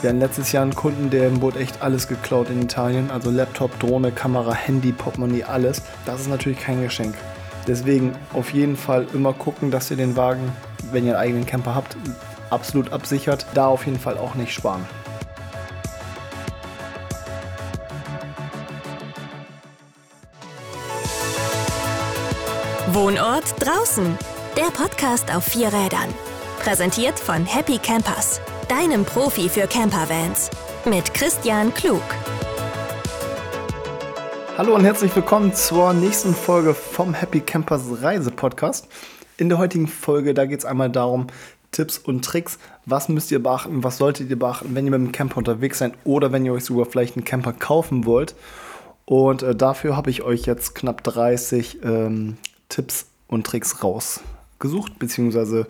Wir hatten letztes Jahr einen Kunden, dem wurde echt alles geklaut in Italien. Also Laptop, Drohne, Kamera, Handy, Portemonnaie, alles. Das ist natürlich kein Geschenk. Deswegen auf jeden Fall immer gucken, dass ihr den Wagen, wenn ihr einen eigenen Camper habt, absolut absichert. Da auf jeden Fall auch nicht sparen. Wohnort draußen. Der Podcast auf vier Rädern. Präsentiert von Happy Campers, deinem Profi für Campervans. Mit Christian Klug. Hallo und herzlich willkommen zur nächsten Folge vom Happy Campers Reise Podcast. In der heutigen Folge, da geht es einmal darum, Tipps und Tricks. Was müsst ihr beachten? Was solltet ihr beachten, wenn ihr mit dem Camper unterwegs seid oder wenn ihr euch sogar vielleicht einen Camper kaufen wollt? Und äh, dafür habe ich euch jetzt knapp 30 ähm, Tipps und Tricks rausgesucht, beziehungsweise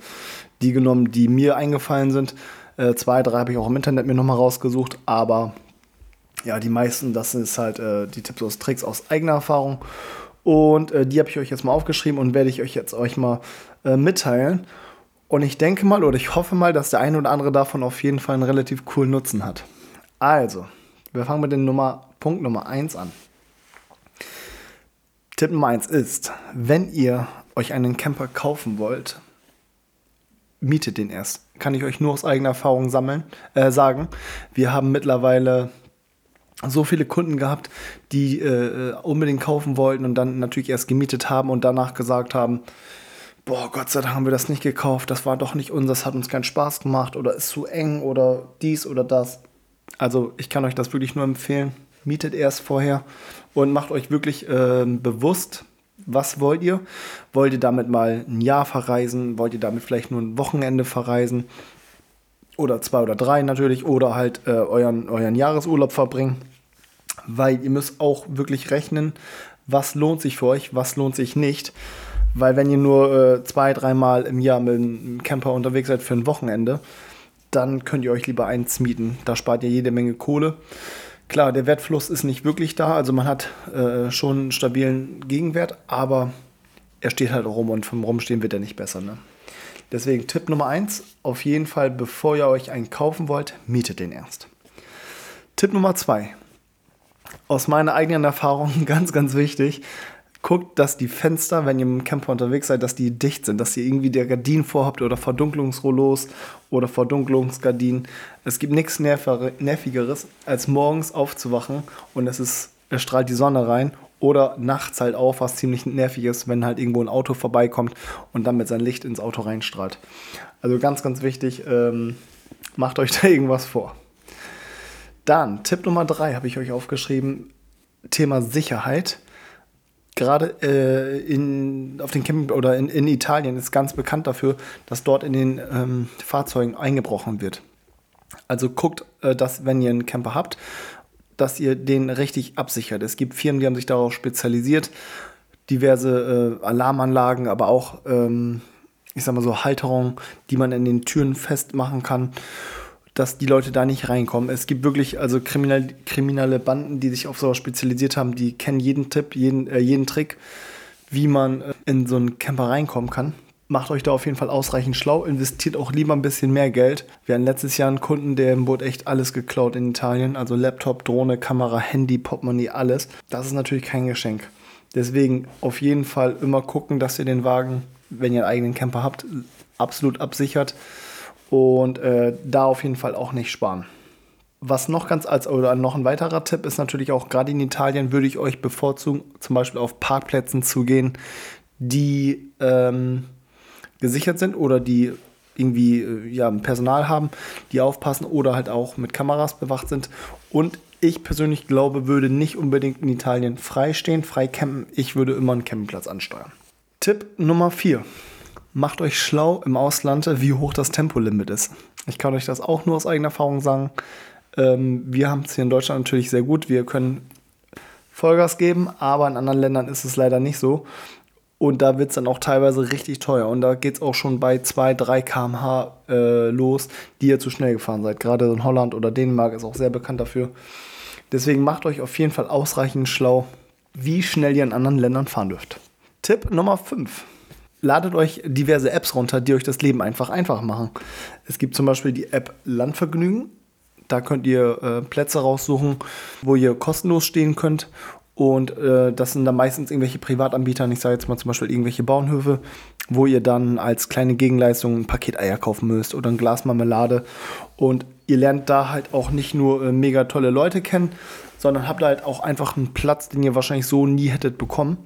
die genommen, die mir eingefallen sind. Äh, zwei, drei habe ich auch im Internet mir nochmal rausgesucht, aber ja, die meisten, das ist halt äh, die Tipps und Tricks aus eigener Erfahrung. Und äh, die habe ich euch jetzt mal aufgeschrieben und werde ich euch jetzt euch mal äh, mitteilen. Und ich denke mal oder ich hoffe mal, dass der eine oder andere davon auf jeden Fall einen relativ coolen Nutzen hat. Also, wir fangen mit dem Nummer, Punkt Nummer 1 an. Tipp Nummer 1 ist, wenn ihr euch einen Camper kaufen wollt, mietet den erst. Kann ich euch nur aus eigener Erfahrung sammeln, äh, sagen. Wir haben mittlerweile so viele Kunden gehabt, die äh, unbedingt kaufen wollten und dann natürlich erst gemietet haben und danach gesagt haben, boah, Gott sei Dank haben wir das nicht gekauft, das war doch nicht unseres, hat uns keinen Spaß gemacht oder ist zu eng oder dies oder das. Also ich kann euch das wirklich nur empfehlen mietet erst vorher und macht euch wirklich äh, bewusst, was wollt ihr? Wollt ihr damit mal ein Jahr verreisen? Wollt ihr damit vielleicht nur ein Wochenende verreisen? Oder zwei oder drei natürlich. Oder halt äh, euren, euren Jahresurlaub verbringen. Weil ihr müsst auch wirklich rechnen, was lohnt sich für euch, was lohnt sich nicht. Weil wenn ihr nur äh, zwei, dreimal im Jahr mit einem Camper unterwegs seid für ein Wochenende, dann könnt ihr euch lieber eins mieten. Da spart ihr jede Menge Kohle. Klar, der Wertfluss ist nicht wirklich da, also man hat äh, schon einen stabilen Gegenwert, aber er steht halt rum und vom Rumstehen wird er nicht besser. Ne? Deswegen Tipp Nummer eins: auf jeden Fall, bevor ihr euch einen kaufen wollt, mietet den erst. Tipp Nummer zwei: aus meiner eigenen Erfahrung ganz, ganz wichtig, guckt, dass die Fenster, wenn ihr im Camper unterwegs seid, dass die dicht sind, dass ihr irgendwie der Gardinen vorhabt oder Verdunklungsrollos oder Verdunklungsgardinen. Es gibt nichts Nervigeres, als morgens aufzuwachen und es ist, es strahlt die Sonne rein oder nachts halt auch, was ziemlich nervig ist, wenn halt irgendwo ein Auto vorbeikommt und dann mit seinem Licht ins Auto reinstrahlt. Also ganz, ganz wichtig, ähm, macht euch da irgendwas vor. Dann, Tipp Nummer drei habe ich euch aufgeschrieben, Thema Sicherheit gerade äh, in, auf den Camping oder in, in, Italien ist ganz bekannt dafür, dass dort in den ähm, Fahrzeugen eingebrochen wird. Also guckt, äh, dass wenn ihr einen Camper habt, dass ihr den richtig absichert. Es gibt Firmen, die haben sich darauf spezialisiert, diverse äh, Alarmanlagen, aber auch, ähm, ich sag mal so, Halterungen, die man in den Türen festmachen kann dass die Leute da nicht reinkommen. Es gibt wirklich also kriminelle, kriminelle Banden, die sich auf sowas spezialisiert haben, die kennen jeden Tipp, jeden, äh, jeden Trick, wie man äh, in so einen Camper reinkommen kann. Macht euch da auf jeden Fall ausreichend schlau, investiert auch lieber ein bisschen mehr Geld. Wir hatten letztes Jahr einen Kunden, der wurde echt alles geklaut in Italien. Also Laptop, Drohne, Kamera, Handy, Portemonnaie, alles. Das ist natürlich kein Geschenk. Deswegen auf jeden Fall immer gucken, dass ihr den Wagen, wenn ihr einen eigenen Camper habt, absolut absichert und äh, da auf jeden Fall auch nicht sparen. Was noch ganz als oder noch ein weiterer Tipp ist natürlich auch, gerade in Italien würde ich euch bevorzugen, zum Beispiel auf Parkplätzen zu gehen, die ähm, gesichert sind oder die irgendwie äh, ja, Personal haben, die aufpassen oder halt auch mit Kameras bewacht sind. Und ich persönlich glaube, würde nicht unbedingt in Italien frei stehen, frei campen. Ich würde immer einen Campingplatz ansteuern. Tipp Nummer 4 macht euch schlau im Ausland, wie hoch das Tempolimit ist. Ich kann euch das auch nur aus eigener Erfahrung sagen. Ähm, wir haben es hier in Deutschland natürlich sehr gut. Wir können Vollgas geben, aber in anderen Ländern ist es leider nicht so. Und da wird es dann auch teilweise richtig teuer. Und da geht es auch schon bei 2, 3 km/h äh, los, die ihr zu schnell gefahren seid. Gerade in Holland oder Dänemark ist auch sehr bekannt dafür. Deswegen macht euch auf jeden Fall ausreichend schlau, wie schnell ihr in anderen Ländern fahren dürft. Tipp Nummer 5 ladet euch diverse Apps runter, die euch das Leben einfach einfach machen. Es gibt zum Beispiel die App Landvergnügen. Da könnt ihr äh, Plätze raussuchen, wo ihr kostenlos stehen könnt. Und äh, das sind dann meistens irgendwelche Privatanbieter, ich sage jetzt mal zum Beispiel irgendwelche Bauernhöfe, wo ihr dann als kleine Gegenleistung ein Paket Eier kaufen müsst oder ein Glas Marmelade. Und ihr lernt da halt auch nicht nur äh, mega tolle Leute kennen, sondern habt halt auch einfach einen Platz, den ihr wahrscheinlich so nie hättet bekommen.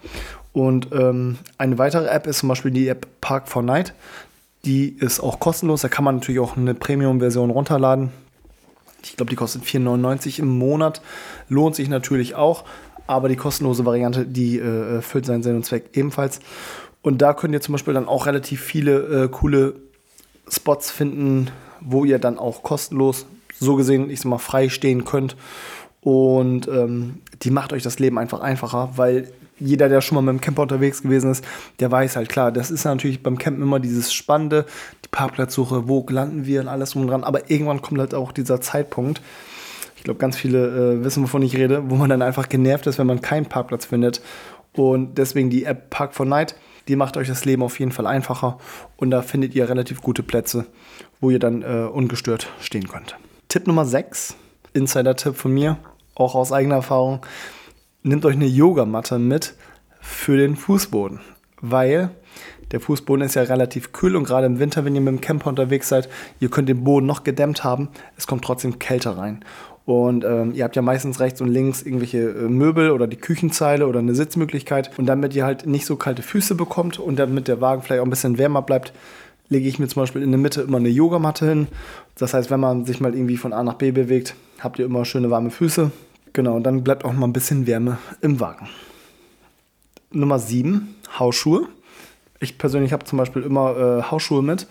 Und ähm, eine weitere App ist zum Beispiel die App Park 4 Night. Die ist auch kostenlos. Da kann man natürlich auch eine Premium-Version runterladen. Ich glaube, die kostet 4,99 im Monat. Lohnt sich natürlich auch. Aber die kostenlose Variante, die äh, erfüllt seinen Sinn und Zweck ebenfalls. Und da könnt ihr zum Beispiel dann auch relativ viele äh, coole Spots finden, wo ihr dann auch kostenlos, so gesehen, ich sag mal, frei stehen könnt. Und ähm, die macht euch das Leben einfach einfacher, weil jeder, der schon mal mit dem Camper unterwegs gewesen ist, der weiß halt klar, das ist natürlich beim Campen immer dieses Spannende, die Parkplatzsuche, wo landen wir und alles um dran. Aber irgendwann kommt halt auch dieser Zeitpunkt, ich glaube, ganz viele äh, wissen, wovon ich rede, wo man dann einfach genervt ist, wenn man keinen Parkplatz findet. Und deswegen die App Park for Night, die macht euch das Leben auf jeden Fall einfacher. Und da findet ihr relativ gute Plätze, wo ihr dann äh, ungestört stehen könnt. Tipp Nummer 6, Insider-Tipp von mir, auch aus eigener Erfahrung. Nehmt euch eine Yogamatte mit für den Fußboden, weil der Fußboden ist ja relativ kühl und gerade im Winter, wenn ihr mit dem Camper unterwegs seid, ihr könnt den Boden noch gedämmt haben, es kommt trotzdem Kälte rein. Und ähm, ihr habt ja meistens rechts und links irgendwelche äh, Möbel oder die Küchenzeile oder eine Sitzmöglichkeit. Und damit ihr halt nicht so kalte Füße bekommt und damit der Wagen vielleicht auch ein bisschen wärmer bleibt, lege ich mir zum Beispiel in der Mitte immer eine Yogamatte hin. Das heißt, wenn man sich mal irgendwie von A nach B bewegt, habt ihr immer schöne warme Füße. Genau, und dann bleibt auch mal ein bisschen Wärme im Wagen. Nummer 7, Hausschuhe. Ich persönlich habe zum Beispiel immer äh, Hausschuhe mit,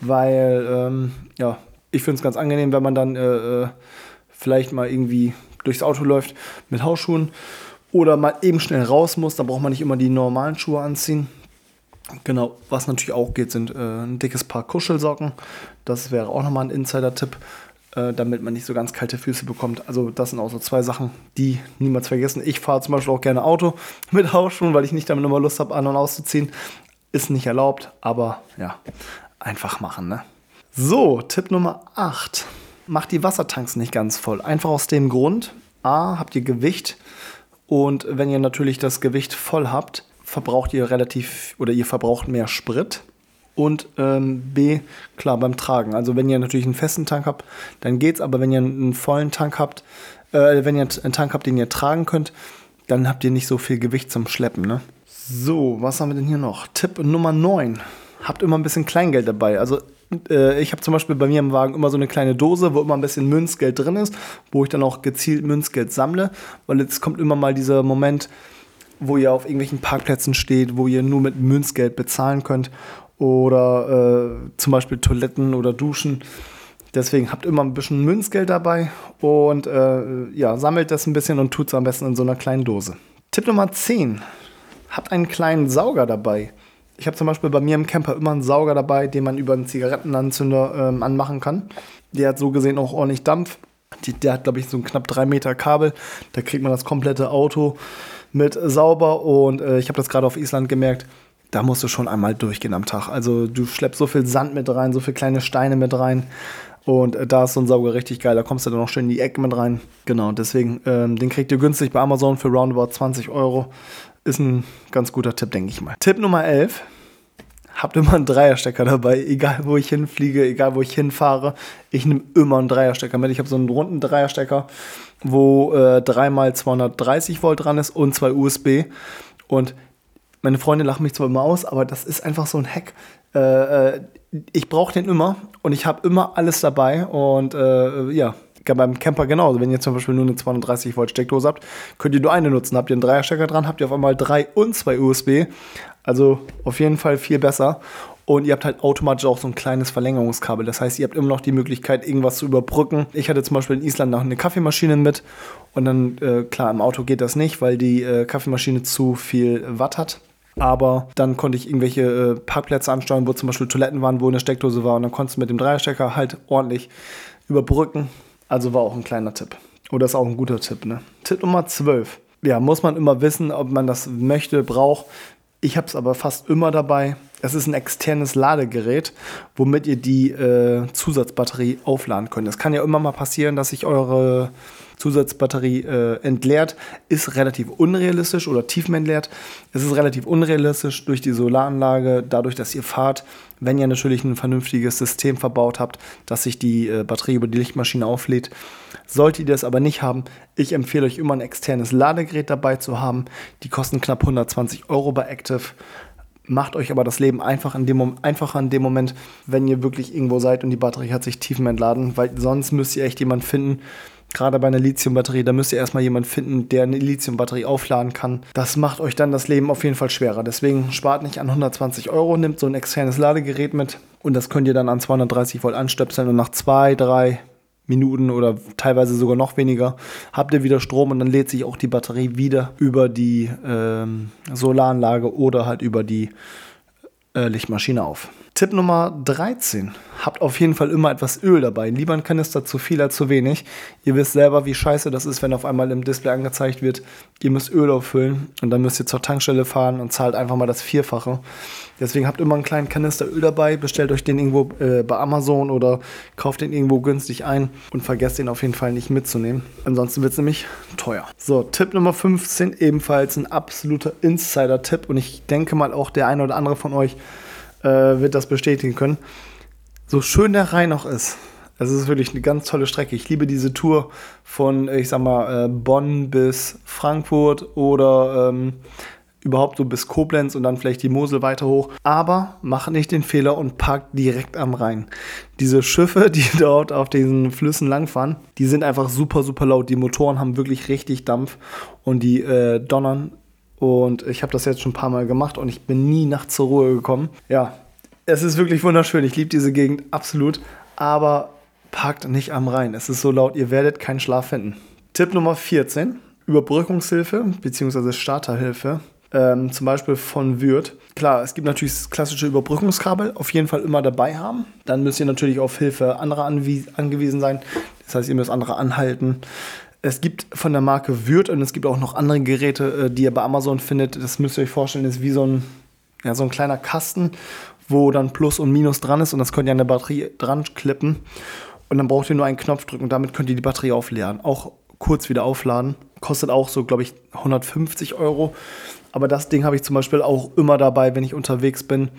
weil ähm, ja, ich finde es ganz angenehm, wenn man dann äh, äh vielleicht mal irgendwie durchs Auto läuft mit Hausschuhen oder mal eben schnell raus muss, da braucht man nicht immer die normalen Schuhe anziehen. Genau, was natürlich auch geht, sind äh, ein dickes Paar Kuschelsocken. Das wäre auch nochmal ein Insider-Tipp, äh, damit man nicht so ganz kalte Füße bekommt. Also das sind auch so zwei Sachen, die niemals vergessen. Ich fahre zum Beispiel auch gerne Auto mit Hausschuhen, weil ich nicht damit immer Lust habe, an- und auszuziehen. Ist nicht erlaubt, aber ja, einfach machen. Ne? So, Tipp Nummer 8 macht die Wassertanks nicht ganz voll. Einfach aus dem Grund, a, habt ihr Gewicht und wenn ihr natürlich das Gewicht voll habt, verbraucht ihr relativ oder ihr verbraucht mehr Sprit. Und ähm, B, klar, beim Tragen. Also wenn ihr natürlich einen festen Tank habt, dann geht's, aber wenn ihr einen vollen Tank habt, äh, wenn ihr einen Tank habt, den ihr tragen könnt, dann habt ihr nicht so viel Gewicht zum Schleppen. Ne? So, was haben wir denn hier noch? Tipp Nummer 9. Habt immer ein bisschen Kleingeld dabei. Also äh, ich habe zum Beispiel bei mir im Wagen immer so eine kleine Dose, wo immer ein bisschen Münzgeld drin ist, wo ich dann auch gezielt Münzgeld sammle, weil jetzt kommt immer mal dieser Moment, wo ihr auf irgendwelchen Parkplätzen steht, wo ihr nur mit Münzgeld bezahlen könnt oder äh, zum Beispiel Toiletten oder Duschen. Deswegen habt immer ein bisschen Münzgeld dabei und äh, ja, sammelt das ein bisschen und tut es am besten in so einer kleinen Dose. Tipp Nummer 10. Habt einen kleinen Sauger dabei. Ich habe zum Beispiel bei mir im Camper immer einen Sauger dabei, den man über einen Zigarettenanzünder ähm, anmachen kann. Der hat so gesehen auch ordentlich Dampf. Die, der hat, glaube ich, so ein knapp drei Meter Kabel. Da kriegt man das komplette Auto mit sauber. Und äh, ich habe das gerade auf Island gemerkt. Da musst du schon einmal durchgehen am Tag. Also du schleppst so viel Sand mit rein, so viele kleine Steine mit rein. Und äh, da ist so ein Sauger richtig geil. Da kommst du dann noch schön in die Ecke mit rein. Genau, deswegen, ähm, den kriegt ihr günstig bei Amazon für roundabout 20 Euro. Ist ein ganz guter Tipp, denke ich mal. Tipp Nummer 11. Habt immer einen Dreierstecker dabei, egal wo ich hinfliege, egal wo ich hinfahre. Ich nehme immer einen Dreierstecker mit. Ich habe so einen runden Dreierstecker, wo äh, 3x230 Volt dran ist und zwei USB. Und meine Freunde lachen mich zwar immer aus, aber das ist einfach so ein Hack. Äh, äh ich brauche den immer und ich habe immer alles dabei. Und äh, ja, beim Camper genauso. Wenn ihr zum Beispiel nur eine 230 Volt Steckdose habt, könnt ihr nur eine nutzen. Habt ihr einen Dreierstecker dran, habt ihr auf einmal drei und zwei USB. Also auf jeden Fall viel besser. Und ihr habt halt automatisch auch so ein kleines Verlängerungskabel. Das heißt, ihr habt immer noch die Möglichkeit, irgendwas zu überbrücken. Ich hatte zum Beispiel in Island noch eine Kaffeemaschine mit. Und dann, äh, klar, im Auto geht das nicht, weil die äh, Kaffeemaschine zu viel Watt hat. Aber dann konnte ich irgendwelche äh, Parkplätze ansteuern, wo zum Beispiel Toiletten waren, wo eine Steckdose war. Und dann konntest du mit dem Dreierstecker halt ordentlich überbrücken. Also war auch ein kleiner Tipp. Oder ist auch ein guter Tipp, ne? Tipp Nummer 12. Ja, muss man immer wissen, ob man das möchte, braucht. Ich habe es aber fast immer dabei. Es ist ein externes Ladegerät, womit ihr die äh, Zusatzbatterie aufladen könnt. Es kann ja immer mal passieren, dass sich eure Zusatzbatterie äh, entleert. Ist relativ unrealistisch oder tiefenentleert. Es ist relativ unrealistisch durch die Solaranlage, dadurch, dass ihr fahrt, wenn ihr natürlich ein vernünftiges System verbaut habt, dass sich die äh, Batterie über die Lichtmaschine auflädt. Solltet ihr das aber nicht haben, ich empfehle euch immer ein externes Ladegerät dabei zu haben. Die kosten knapp 120 Euro bei Active. Macht euch aber das Leben einfach in dem, einfacher in dem Moment, wenn ihr wirklich irgendwo seid und die Batterie hat sich tiefen entladen, weil sonst müsst ihr echt jemanden finden, gerade bei einer Lithiumbatterie, da müsst ihr erstmal jemanden finden, der eine Lithiumbatterie aufladen kann. Das macht euch dann das Leben auf jeden Fall schwerer. Deswegen spart nicht an 120 Euro, nimmt so ein externes Ladegerät mit und das könnt ihr dann an 230 Volt anstöpseln und nach zwei, drei Minuten oder teilweise sogar noch weniger habt ihr wieder Strom und dann lädt sich auch die Batterie wieder über die ähm, Solaranlage oder halt über die äh, Lichtmaschine auf. Tipp Nummer 13. Habt auf jeden Fall immer etwas Öl dabei. Lieber ein Kanister zu viel als zu wenig. Ihr wisst selber, wie scheiße das ist, wenn auf einmal im Display angezeigt wird, ihr müsst Öl auffüllen und dann müsst ihr zur Tankstelle fahren und zahlt einfach mal das Vierfache. Deswegen habt immer einen kleinen Kanister Öl dabei, bestellt euch den irgendwo äh, bei Amazon oder kauft den irgendwo günstig ein und vergesst den auf jeden Fall nicht mitzunehmen. Ansonsten wird es nämlich teuer. So, Tipp Nummer 15, ebenfalls ein absoluter Insider-Tipp und ich denke mal auch der eine oder andere von euch äh, wird das bestätigen können. So schön der Rhein auch ist, es ist wirklich eine ganz tolle Strecke. Ich liebe diese Tour von, ich sag mal, äh, Bonn bis Frankfurt oder ähm, überhaupt so bis Koblenz und dann vielleicht die Mosel weiter hoch. Aber macht nicht den Fehler und parkt direkt am Rhein. Diese Schiffe, die dort auf diesen Flüssen langfahren, die sind einfach super, super laut. Die Motoren haben wirklich richtig Dampf und die äh, donnern und ich habe das jetzt schon ein paar Mal gemacht und ich bin nie nachts zur Ruhe gekommen. Ja, es ist wirklich wunderschön. Ich liebe diese Gegend absolut. Aber parkt nicht am Rhein. Es ist so laut, ihr werdet keinen Schlaf finden. Tipp Nummer 14. Überbrückungshilfe bzw. Starterhilfe. Ähm, zum Beispiel von Würth. Klar, es gibt natürlich das klassische Überbrückungskabel, auf jeden Fall immer dabei haben. Dann müsst ihr natürlich auf Hilfe anderer angewiesen sein. Das heißt, ihr müsst andere anhalten. Es gibt von der Marke Würth und es gibt auch noch andere Geräte, äh, die ihr bei Amazon findet. Das müsst ihr euch vorstellen, ist wie so ein, ja, so ein kleiner Kasten, wo dann Plus und Minus dran ist und das könnt ihr an der Batterie dran klippen. Und dann braucht ihr nur einen Knopf drücken und damit könnt ihr die Batterie aufladen. Auch kurz wieder aufladen. Kostet auch so, glaube ich, 150 Euro. Aber das Ding habe ich zum Beispiel auch immer dabei, wenn ich unterwegs bin.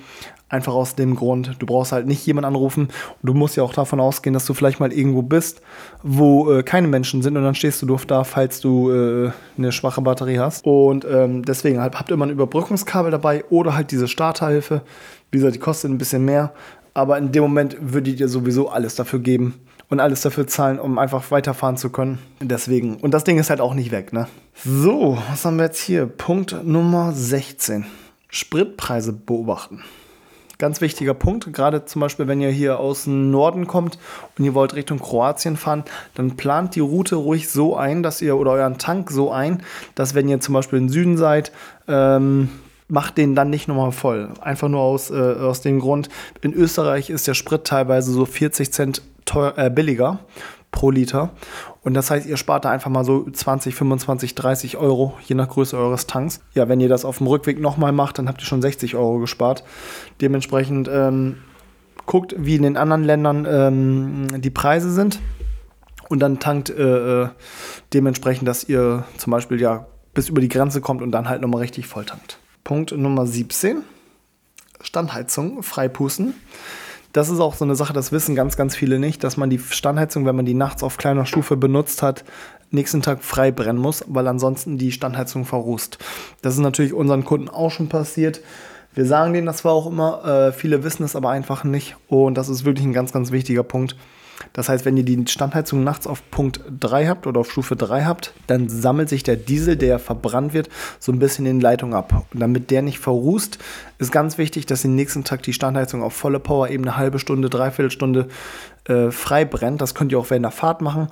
Einfach aus dem Grund, du brauchst halt nicht jemanden anrufen. Und du musst ja auch davon ausgehen, dass du vielleicht mal irgendwo bist, wo äh, keine Menschen sind und dann stehst du doof da, falls du äh, eine schwache Batterie hast. Und ähm, deswegen halt, habt immer ein Überbrückungskabel dabei oder halt diese Starterhilfe. Wie gesagt, die kostet ein bisschen mehr, aber in dem Moment würdet ihr sowieso alles dafür geben und alles dafür zahlen, um einfach weiterfahren zu können. Deswegen. Und das Ding ist halt auch nicht weg, ne? So, was haben wir jetzt hier? Punkt Nummer 16. Spritpreise beobachten. Ganz wichtiger Punkt, gerade zum Beispiel, wenn ihr hier aus dem Norden kommt und ihr wollt Richtung Kroatien fahren, dann plant die Route ruhig so ein, dass ihr oder euren Tank so ein, dass wenn ihr zum Beispiel im Süden seid, ähm, macht den dann nicht nochmal voll. Einfach nur aus, äh, aus dem Grund, in Österreich ist der Sprit teilweise so 40 Cent teuer, äh, billiger pro Liter. Und das heißt, ihr spart da einfach mal so 20, 25, 30 Euro, je nach Größe eures Tanks. Ja, wenn ihr das auf dem Rückweg nochmal macht, dann habt ihr schon 60 Euro gespart. Dementsprechend ähm, guckt, wie in den anderen Ländern ähm, die Preise sind. Und dann tankt äh, äh, dementsprechend, dass ihr zum Beispiel ja bis über die Grenze kommt und dann halt nochmal richtig voll tankt. Punkt Nummer 17. Standheizung freipusten. Das ist auch so eine Sache, das wissen ganz, ganz viele nicht, dass man die Standheizung, wenn man die nachts auf kleiner Stufe benutzt hat, nächsten Tag frei brennen muss, weil ansonsten die Standheizung verrußt. Das ist natürlich unseren Kunden auch schon passiert. Wir sagen denen das zwar auch immer, äh, viele wissen es aber einfach nicht und das ist wirklich ein ganz, ganz wichtiger Punkt. Das heißt, wenn ihr die Standheizung nachts auf Punkt 3 habt oder auf Stufe 3 habt, dann sammelt sich der Diesel, der verbrannt wird, so ein bisschen in Leitung ab. Und damit der nicht verrußt, ist ganz wichtig, dass den nächsten Tag die Standheizung auf volle Power eben eine halbe Stunde, dreiviertel Stunde äh, frei brennt. Das könnt ihr auch während der Fahrt machen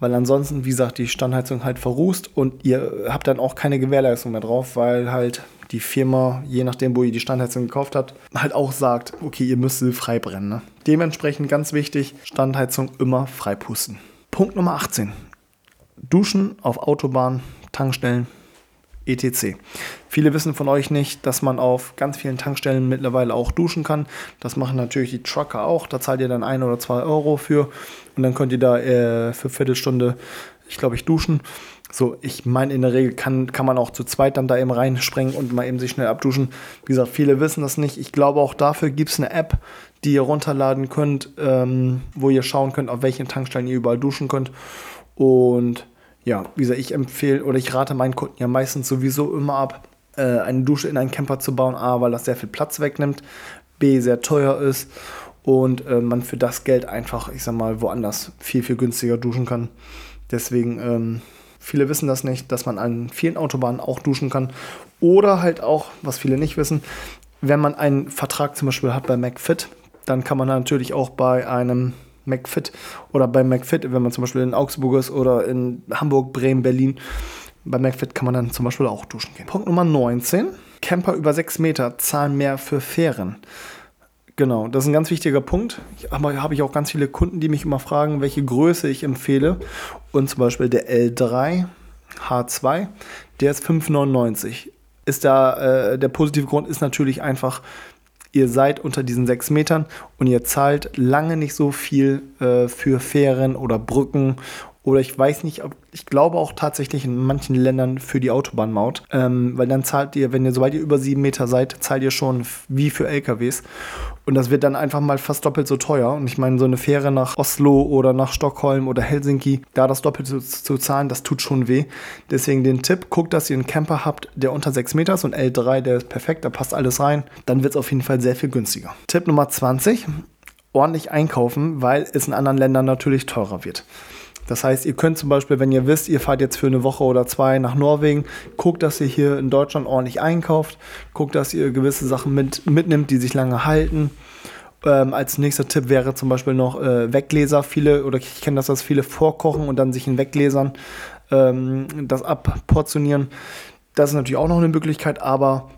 weil ansonsten, wie gesagt, die Standheizung halt verrußt und ihr habt dann auch keine Gewährleistung mehr drauf, weil halt die Firma, je nachdem, wo ihr die Standheizung gekauft habt, halt auch sagt, okay, ihr müsst sie frei brennen. Ne? Dementsprechend ganz wichtig, Standheizung immer frei pusten. Punkt Nummer 18. Duschen auf Autobahn, Tankstellen etc. Viele wissen von euch nicht, dass man auf ganz vielen Tankstellen mittlerweile auch duschen kann. Das machen natürlich die Trucker auch. Da zahlt ihr dann ein oder zwei Euro für und dann könnt ihr da äh, für Viertelstunde, ich glaube, ich duschen. So, ich meine, in der Regel kann, kann man auch zu zweit dann da eben reinspringen und mal eben sich schnell abduschen. Wie gesagt, viele wissen das nicht. Ich glaube, auch dafür gibt es eine App, die ihr runterladen könnt, ähm, wo ihr schauen könnt, auf welchen Tankstellen ihr überall duschen könnt. Und ja, wie gesagt, ich empfehle oder ich rate meinen Kunden ja meistens sowieso immer ab, äh, eine Dusche in einen Camper zu bauen. A, weil das sehr viel Platz wegnimmt. B, sehr teuer ist. Und äh, man für das Geld einfach, ich sag mal, woanders viel, viel günstiger duschen kann. Deswegen, ähm, viele wissen das nicht, dass man an vielen Autobahnen auch duschen kann. Oder halt auch, was viele nicht wissen, wenn man einen Vertrag zum Beispiel hat bei McFit, dann kann man natürlich auch bei einem McFit oder bei McFit, wenn man zum Beispiel in Augsburg ist oder in Hamburg, Bremen, Berlin, bei McFit kann man dann zum Beispiel auch duschen gehen. Punkt Nummer 19. Camper über 6 Meter zahlen mehr für Fähren. Genau, das ist ein ganz wichtiger Punkt. Aber habe ich auch ganz viele Kunden, die mich immer fragen, welche Größe ich empfehle. Und zum Beispiel der L3 H2, der ist 5,99. Ist da, äh, der positive Grund ist natürlich einfach, ihr seid unter diesen sechs Metern und ihr zahlt lange nicht so viel äh, für Fähren oder Brücken oder ich weiß nicht, ob, ich glaube auch tatsächlich in manchen Ländern für die Autobahnmaut, ähm, weil dann zahlt ihr, wenn ihr, sobald ihr über sieben Meter seid, zahlt ihr schon wie für LKWs. Und das wird dann einfach mal fast doppelt so teuer. Und ich meine, so eine Fähre nach Oslo oder nach Stockholm oder Helsinki, da das doppelt zu, zu zahlen, das tut schon weh. Deswegen den Tipp, guckt, dass ihr einen Camper habt, der unter 6 Meter ist und L3, der ist perfekt, da passt alles rein. Dann wird es auf jeden Fall sehr viel günstiger. Tipp Nummer 20, ordentlich einkaufen, weil es in anderen Ländern natürlich teurer wird. Das heißt, ihr könnt zum Beispiel, wenn ihr wisst, ihr fahrt jetzt für eine Woche oder zwei nach Norwegen, guckt, dass ihr hier in Deutschland ordentlich einkauft, guckt, dass ihr gewisse Sachen mit, mitnimmt, die sich lange halten. Ähm, als nächster Tipp wäre zum Beispiel noch äh, Weggläser. Viele, oder ich kenne das, dass viele vorkochen und dann sich in Weggläsern ähm, das abportionieren. Das ist natürlich auch noch eine Möglichkeit, aber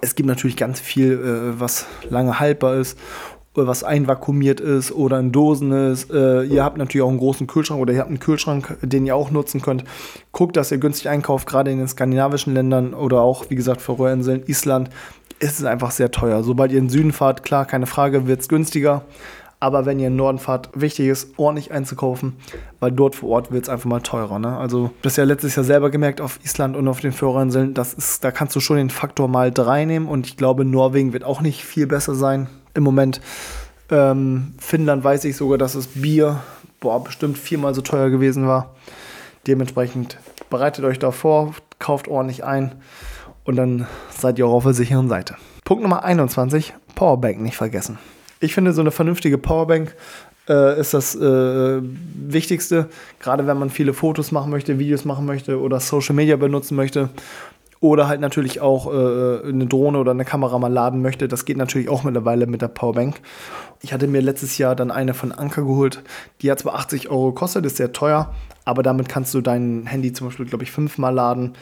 es gibt natürlich ganz viel, äh, was lange haltbar ist was einvakuumiert ist oder in Dosen ist. Äh, ihr habt natürlich auch einen großen Kühlschrank oder ihr habt einen Kühlschrank, den ihr auch nutzen könnt. Guckt, dass ihr günstig einkauft, gerade in den skandinavischen Ländern oder auch, wie gesagt, Färöerinseln, Island, ist es einfach sehr teuer. Sobald ihr in den Süden fahrt, klar, keine Frage, wird es günstiger. Aber wenn ihr in den Norden fahrt, wichtig ist, ordentlich einzukaufen, weil dort vor Ort wird es einfach mal teurer. Ne? Also, das ja letztes Jahr selber gemerkt auf Island und auf den Färöerinseln, da kannst du schon den Faktor mal drei nehmen und ich glaube, Norwegen wird auch nicht viel besser sein im Moment. Ähm, Finnland weiß ich sogar, dass das Bier boah, bestimmt viermal so teuer gewesen war. Dementsprechend bereitet euch da vor, kauft ordentlich ein und dann seid ihr auch auf der sicheren Seite. Punkt Nummer 21, Powerbank nicht vergessen. Ich finde, so eine vernünftige Powerbank äh, ist das äh, Wichtigste, gerade wenn man viele Fotos machen möchte, Videos machen möchte oder Social Media benutzen möchte oder halt natürlich auch äh, eine Drohne oder eine Kamera mal laden möchte. Das geht natürlich auch mittlerweile mit der Powerbank. Ich hatte mir letztes Jahr dann eine von Anker geholt. Die hat zwar 80 Euro gekostet, ist sehr teuer, aber damit kannst du dein Handy zum Beispiel, glaube ich, fünfmal laden.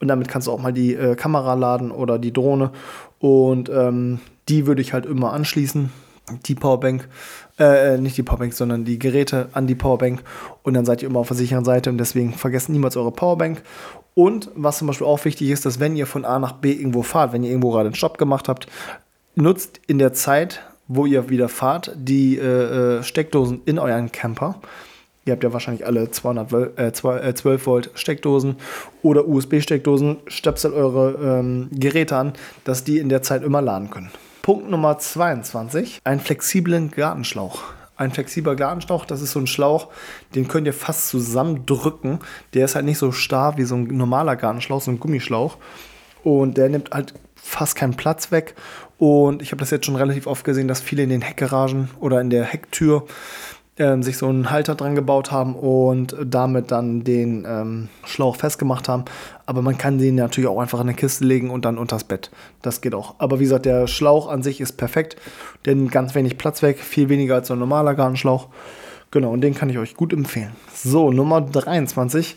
Und damit kannst du auch mal die äh, Kamera laden oder die Drohne. Und ähm, die würde ich halt immer anschließen. Die Powerbank, äh, äh, nicht die Powerbank, sondern die Geräte an die Powerbank. Und dann seid ihr immer auf der sicheren Seite. Und deswegen vergesst niemals eure Powerbank. Und was zum Beispiel auch wichtig ist, dass wenn ihr von A nach B irgendwo fahrt, wenn ihr irgendwo gerade einen Stopp gemacht habt, nutzt in der Zeit, wo ihr wieder fahrt, die äh, äh Steckdosen in euren Camper. Ihr habt ja wahrscheinlich alle 200, äh, 12 äh, Volt Steckdosen oder USB-Steckdosen. Stöpselt eure ähm, Geräte an, dass die in der Zeit immer laden können. Punkt Nummer 22, einen flexiblen Gartenschlauch ein flexibler Gartenschlauch. Das ist so ein Schlauch, den könnt ihr fast zusammendrücken. Der ist halt nicht so starr wie so ein normaler Gartenschlauch, so ein Gummischlauch. Und der nimmt halt fast keinen Platz weg. Und ich habe das jetzt schon relativ oft gesehen, dass viele in den Heckgaragen oder in der Hecktür ähm, sich so einen Halter dran gebaut haben und damit dann den ähm, Schlauch festgemacht haben. Aber man kann den natürlich auch einfach in eine Kiste legen und dann unters Bett. Das geht auch. Aber wie gesagt, der Schlauch an sich ist perfekt. Nimmt ganz wenig Platz weg, viel weniger als so ein normaler Gartenschlauch. Genau, und den kann ich euch gut empfehlen. So, Nummer 23.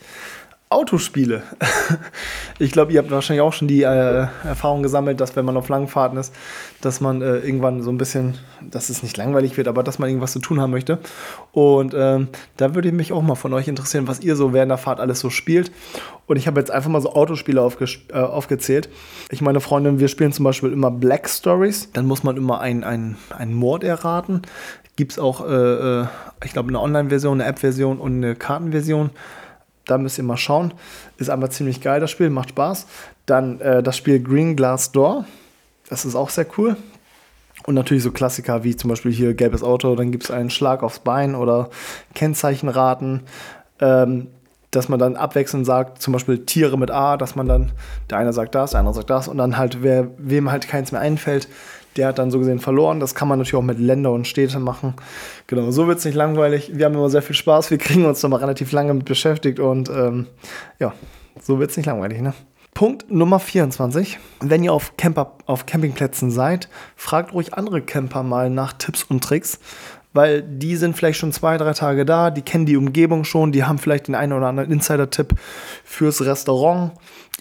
Autospiele. ich glaube, ihr habt wahrscheinlich auch schon die äh, Erfahrung gesammelt, dass wenn man auf Langfahrten ist, dass man äh, irgendwann so ein bisschen, dass es nicht langweilig wird, aber dass man irgendwas zu tun haben möchte. Und ähm, da würde mich auch mal von euch interessieren, was ihr so während der Fahrt alles so spielt. Und ich habe jetzt einfach mal so Autospiele äh, aufgezählt. Ich meine Freundin, wir spielen zum Beispiel immer Black Stories. Dann muss man immer einen ein Mord erraten. Gibt es auch, äh, äh, ich glaube, eine Online-Version, eine App-Version und eine Kartenversion. Da müsst ihr mal schauen. Ist einfach ziemlich geil, das Spiel, macht Spaß. Dann äh, das Spiel Green Glass Door. Das ist auch sehr cool. Und natürlich so Klassiker wie zum Beispiel hier gelbes Auto, dann gibt es einen Schlag aufs Bein oder Kennzeichenraten. Ähm, dass man dann abwechselnd sagt, zum Beispiel Tiere mit A, dass man dann, der eine sagt das, der andere sagt das und dann halt, wer, wem halt keins mehr einfällt, der hat dann so gesehen verloren. Das kann man natürlich auch mit Länder und Städte machen. Genau, so wird es nicht langweilig. Wir haben immer sehr viel Spaß. Wir kriegen uns da mal relativ lange mit beschäftigt und ähm, ja, so wird es nicht langweilig, ne? Punkt Nummer 24. Wenn ihr auf, Camper, auf Campingplätzen seid, fragt ruhig andere Camper mal nach Tipps und Tricks, weil die sind vielleicht schon zwei, drei Tage da, die kennen die Umgebung schon, die haben vielleicht den einen oder anderen Insider-Tipp fürs Restaurant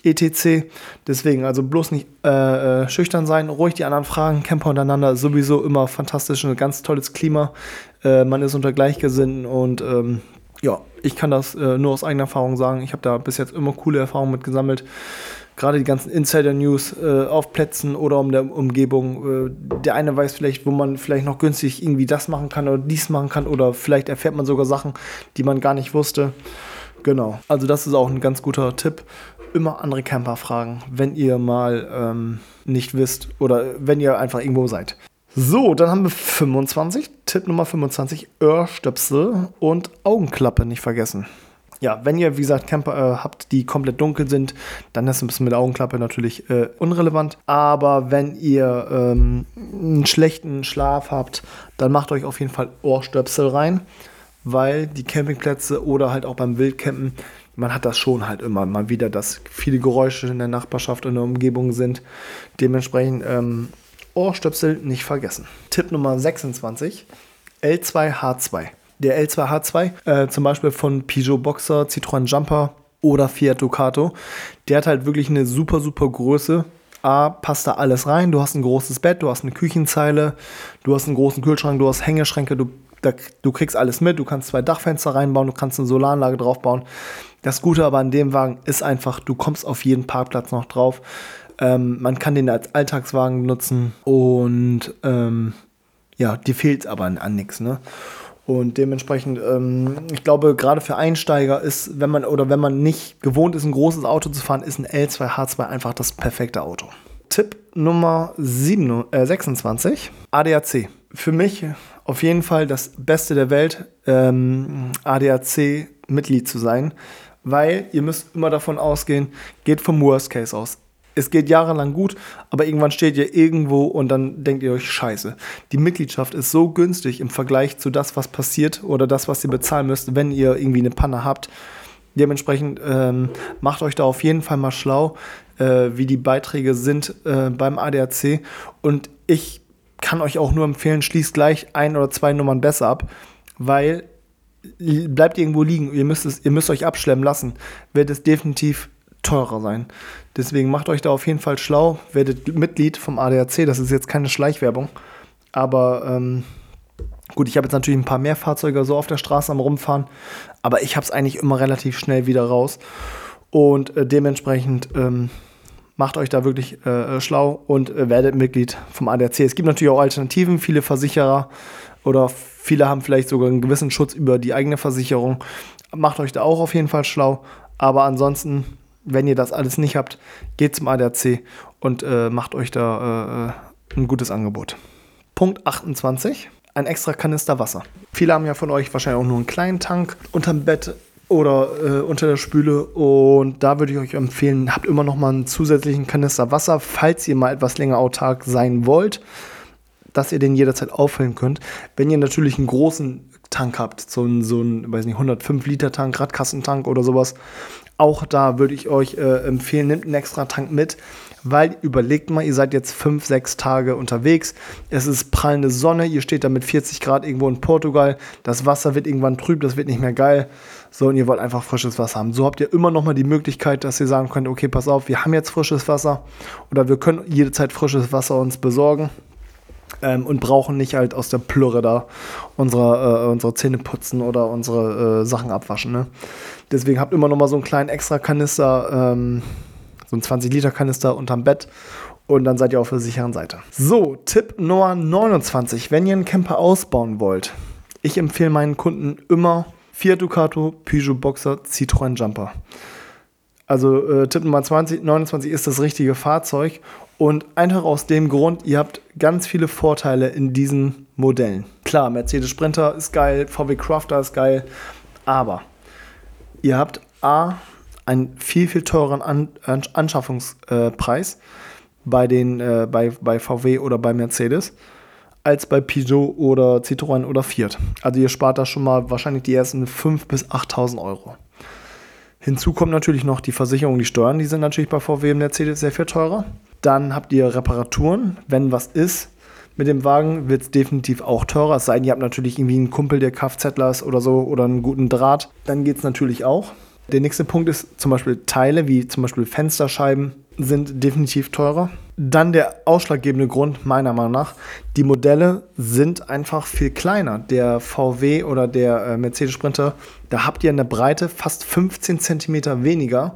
etc. Deswegen also bloß nicht äh, äh, schüchtern sein, ruhig die anderen fragen. Camper untereinander sowieso immer fantastisch, ein ganz tolles Klima. Äh, man ist unter Gleichgesinnten und ähm, ja, ich kann das äh, nur aus eigener Erfahrung sagen. Ich habe da bis jetzt immer coole Erfahrungen mit gesammelt. Gerade die ganzen Insider-News äh, auf Plätzen oder um der Umgebung. Äh, der eine weiß vielleicht, wo man vielleicht noch günstig irgendwie das machen kann oder dies machen kann oder vielleicht erfährt man sogar Sachen, die man gar nicht wusste. Genau. Also das ist auch ein ganz guter Tipp immer andere Camper fragen, wenn ihr mal ähm, nicht wisst oder wenn ihr einfach irgendwo seid. So, dann haben wir 25. Tipp Nummer 25: Ohrstöpsel und Augenklappe nicht vergessen. Ja, wenn ihr, wie gesagt, Camper äh, habt, die komplett dunkel sind, dann ist ein bisschen mit Augenklappe natürlich äh, unrelevant. Aber wenn ihr ähm, einen schlechten Schlaf habt, dann macht euch auf jeden Fall Ohrstöpsel rein, weil die Campingplätze oder halt auch beim Wildcampen man hat das schon halt immer mal wieder, dass viele Geräusche in der Nachbarschaft und der Umgebung sind. Dementsprechend ähm, Ohrstöpsel nicht vergessen. Tipp Nummer 26, L2H2. Der L2H2, äh, zum Beispiel von Peugeot Boxer, Citroën Jumper oder Fiat Ducato, der hat halt wirklich eine super, super Größe. A, passt da alles rein. Du hast ein großes Bett, du hast eine Küchenzeile, du hast einen großen Kühlschrank, du hast Hängeschränke, du, da, du kriegst alles mit. Du kannst zwei Dachfenster reinbauen, du kannst eine Solaranlage draufbauen. Das Gute aber an dem Wagen ist einfach, du kommst auf jeden Parkplatz noch drauf. Ähm, man kann den als Alltagswagen benutzen und ähm, ja, dir fehlt aber an, an nichts. Ne? Und dementsprechend, ähm, ich glaube, gerade für Einsteiger ist, wenn man oder wenn man nicht gewohnt ist, ein großes Auto zu fahren, ist ein L2H2 einfach das perfekte Auto. Tipp Nummer 7, äh, 26, ADAC. Für mich auf jeden Fall das Beste der Welt, ähm, ADAC-Mitglied zu sein weil ihr müsst immer davon ausgehen, geht vom Worst Case aus. Es geht jahrelang gut, aber irgendwann steht ihr irgendwo und dann denkt ihr euch, scheiße. Die Mitgliedschaft ist so günstig im Vergleich zu das, was passiert oder das, was ihr bezahlen müsst, wenn ihr irgendwie eine Panne habt. Dementsprechend ähm, macht euch da auf jeden Fall mal schlau, äh, wie die Beiträge sind äh, beim ADAC. Und ich kann euch auch nur empfehlen, schließt gleich ein oder zwei Nummern besser ab, weil bleibt irgendwo liegen, ihr müsst, es, ihr müsst euch abschlemmen lassen, wird es definitiv teurer sein. Deswegen macht euch da auf jeden Fall schlau, werdet Mitglied vom ADAC, das ist jetzt keine Schleichwerbung, aber ähm, gut, ich habe jetzt natürlich ein paar mehr Fahrzeuge so auf der Straße am rumfahren, aber ich habe es eigentlich immer relativ schnell wieder raus. Und äh, dementsprechend ähm, macht euch da wirklich äh, schlau und äh, werdet Mitglied vom ADAC. Es gibt natürlich auch Alternativen, viele Versicherer oder viele haben vielleicht sogar einen gewissen Schutz über die eigene Versicherung. Macht euch da auch auf jeden Fall schlau. Aber ansonsten, wenn ihr das alles nicht habt, geht zum ADAC und äh, macht euch da äh, ein gutes Angebot. Punkt 28. Ein extra Kanister Wasser. Viele haben ja von euch wahrscheinlich auch nur einen kleinen Tank unterm Bett oder äh, unter der Spüle. Und da würde ich euch empfehlen, habt immer noch mal einen zusätzlichen Kanister Wasser, falls ihr mal etwas länger autark sein wollt dass ihr den jederzeit auffüllen könnt. Wenn ihr natürlich einen großen Tank habt, so einen, so einen weiß nicht, 105 Liter Tank, Radkassentank oder sowas, Auch da würde ich euch äh, empfehlen, nehmt einen extra Tank mit, weil überlegt mal, ihr seid jetzt fünf, sechs Tage unterwegs. Es ist prallende Sonne, ihr steht da mit 40 Grad irgendwo in Portugal. Das Wasser wird irgendwann trüb, das wird nicht mehr geil. So, und ihr wollt einfach frisches Wasser haben. So habt ihr immer noch mal die Möglichkeit, dass ihr sagen könnt, okay, pass auf, wir haben jetzt frisches Wasser oder wir können jederzeit frisches Wasser uns besorgen. Ähm, und brauchen nicht halt aus der Plürre da unsere, äh, unsere Zähne putzen oder unsere äh, Sachen abwaschen. Ne? Deswegen habt immer noch mal so einen kleinen extra Kanister, ähm, so einen 20 Liter Kanister unterm Bett und dann seid ihr auf der sicheren Seite. So, Tipp Nummer 29. Wenn ihr einen Camper ausbauen wollt, ich empfehle meinen Kunden immer Fiat Ducato, Peugeot Boxer, Citroën Jumper. Also äh, Tipp Nummer 20, 29 ist das richtige Fahrzeug und einfach aus dem Grund, ihr habt ganz viele Vorteile in diesen Modellen. Klar, Mercedes Sprinter ist geil, VW Crafter ist geil, aber ihr habt A, einen viel, viel teureren An Anschaffungspreis bei, den, äh, bei, bei VW oder bei Mercedes als bei Peugeot oder Citroën oder Fiat. Also ihr spart da schon mal wahrscheinlich die ersten 5.000 bis 8.000 Euro. Hinzu kommt natürlich noch die Versicherung, die Steuern, die sind natürlich bei VW und Mercedes sehr viel teurer. Dann habt ihr Reparaturen, wenn was ist. Mit dem Wagen wird es definitiv auch teurer. Es sei denn, ihr habt natürlich irgendwie einen Kumpel, der Kfzler ist oder so oder einen guten Draht. Dann geht es natürlich auch. Der nächste Punkt ist zum Beispiel Teile, wie zum Beispiel Fensterscheiben, sind definitiv teurer. Dann der ausschlaggebende Grund meiner Meinung nach, die Modelle sind einfach viel kleiner. Der VW oder der äh, Mercedes Sprinter, da habt ihr in der Breite fast 15 cm weniger.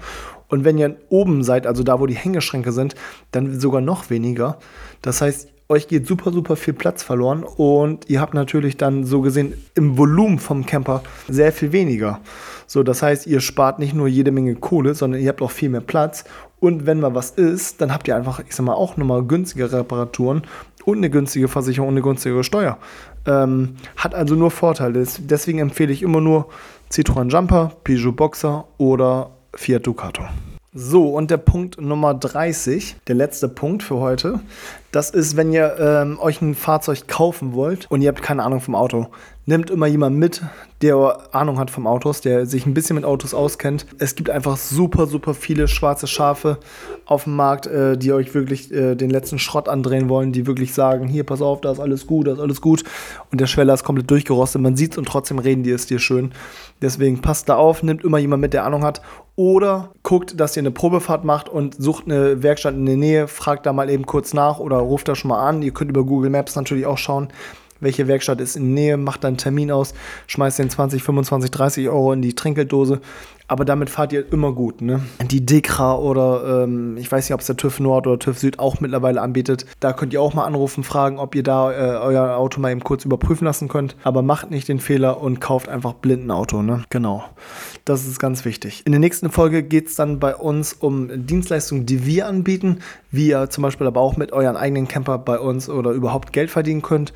Und wenn ihr oben seid, also da, wo die Hängeschränke sind, dann sogar noch weniger. Das heißt, euch geht super, super viel Platz verloren und ihr habt natürlich dann so gesehen im Volumen vom Camper sehr viel weniger. So, das heißt, ihr spart nicht nur jede Menge Kohle, sondern ihr habt auch viel mehr Platz. Und wenn mal was ist, dann habt ihr einfach, ich sag mal, auch nochmal günstige Reparaturen und eine günstige Versicherung und eine günstige Steuer. Ähm, hat also nur Vorteile. Deswegen empfehle ich immer nur Citroën Jumper, Peugeot Boxer oder Fiat Ducato. So, und der Punkt Nummer 30, der letzte Punkt für heute, das ist, wenn ihr ähm, euch ein Fahrzeug kaufen wollt und ihr habt keine Ahnung vom Auto. Nehmt immer jemanden mit, der Ahnung hat vom Autos, der sich ein bisschen mit Autos auskennt. Es gibt einfach super, super viele schwarze Schafe auf dem Markt, äh, die euch wirklich äh, den letzten Schrott andrehen wollen, die wirklich sagen, hier, pass auf, da ist alles gut, da ist alles gut. Und der Schweller ist komplett durchgerostet, man sieht es und trotzdem reden die es dir schön. Deswegen passt da auf, nehmt immer jemanden mit, der Ahnung hat. Oder guckt, dass ihr eine Probefahrt macht und sucht eine Werkstatt in der Nähe, fragt da mal eben kurz nach oder ruft da schon mal an. Ihr könnt über Google Maps natürlich auch schauen, welche Werkstatt ist in Nähe, macht dann Termin aus, schmeißt den 20, 25, 30 Euro in die Trinkgelddose. Aber damit fahrt ihr immer gut. Ne? Die Dekra oder ähm, ich weiß nicht, ob es der TÜV Nord oder TÜV Süd auch mittlerweile anbietet. Da könnt ihr auch mal anrufen, fragen, ob ihr da äh, euer Auto mal eben kurz überprüfen lassen könnt. Aber macht nicht den Fehler und kauft einfach blind ein Auto. Ne? Genau. Das ist ganz wichtig. In der nächsten Folge geht es dann bei uns um Dienstleistungen, die wir anbieten, wie ihr zum Beispiel aber auch mit euren eigenen Camper bei uns oder überhaupt Geld verdienen könnt.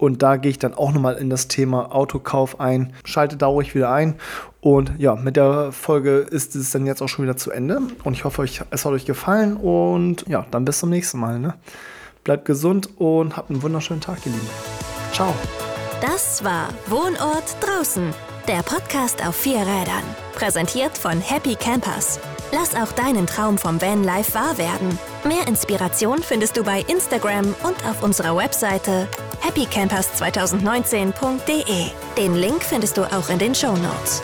Und da gehe ich dann auch nochmal in das Thema Autokauf ein. Schaltet da ruhig wieder ein. Und ja, mit der Folge ist es dann jetzt auch schon wieder zu Ende. Und ich hoffe, es hat euch gefallen. Und ja, dann bis zum nächsten Mal. Ne? Bleibt gesund und habt einen wunderschönen Tag, ihr Lieben. Ciao. Das war Wohnort draußen. Der Podcast auf vier Rädern. Präsentiert von Happy Campers. Lass auch deinen Traum vom Vanlife wahr werden. Mehr Inspiration findest du bei Instagram und auf unserer Webseite happycampers2019.de. Den Link findest du auch in den Show Notes.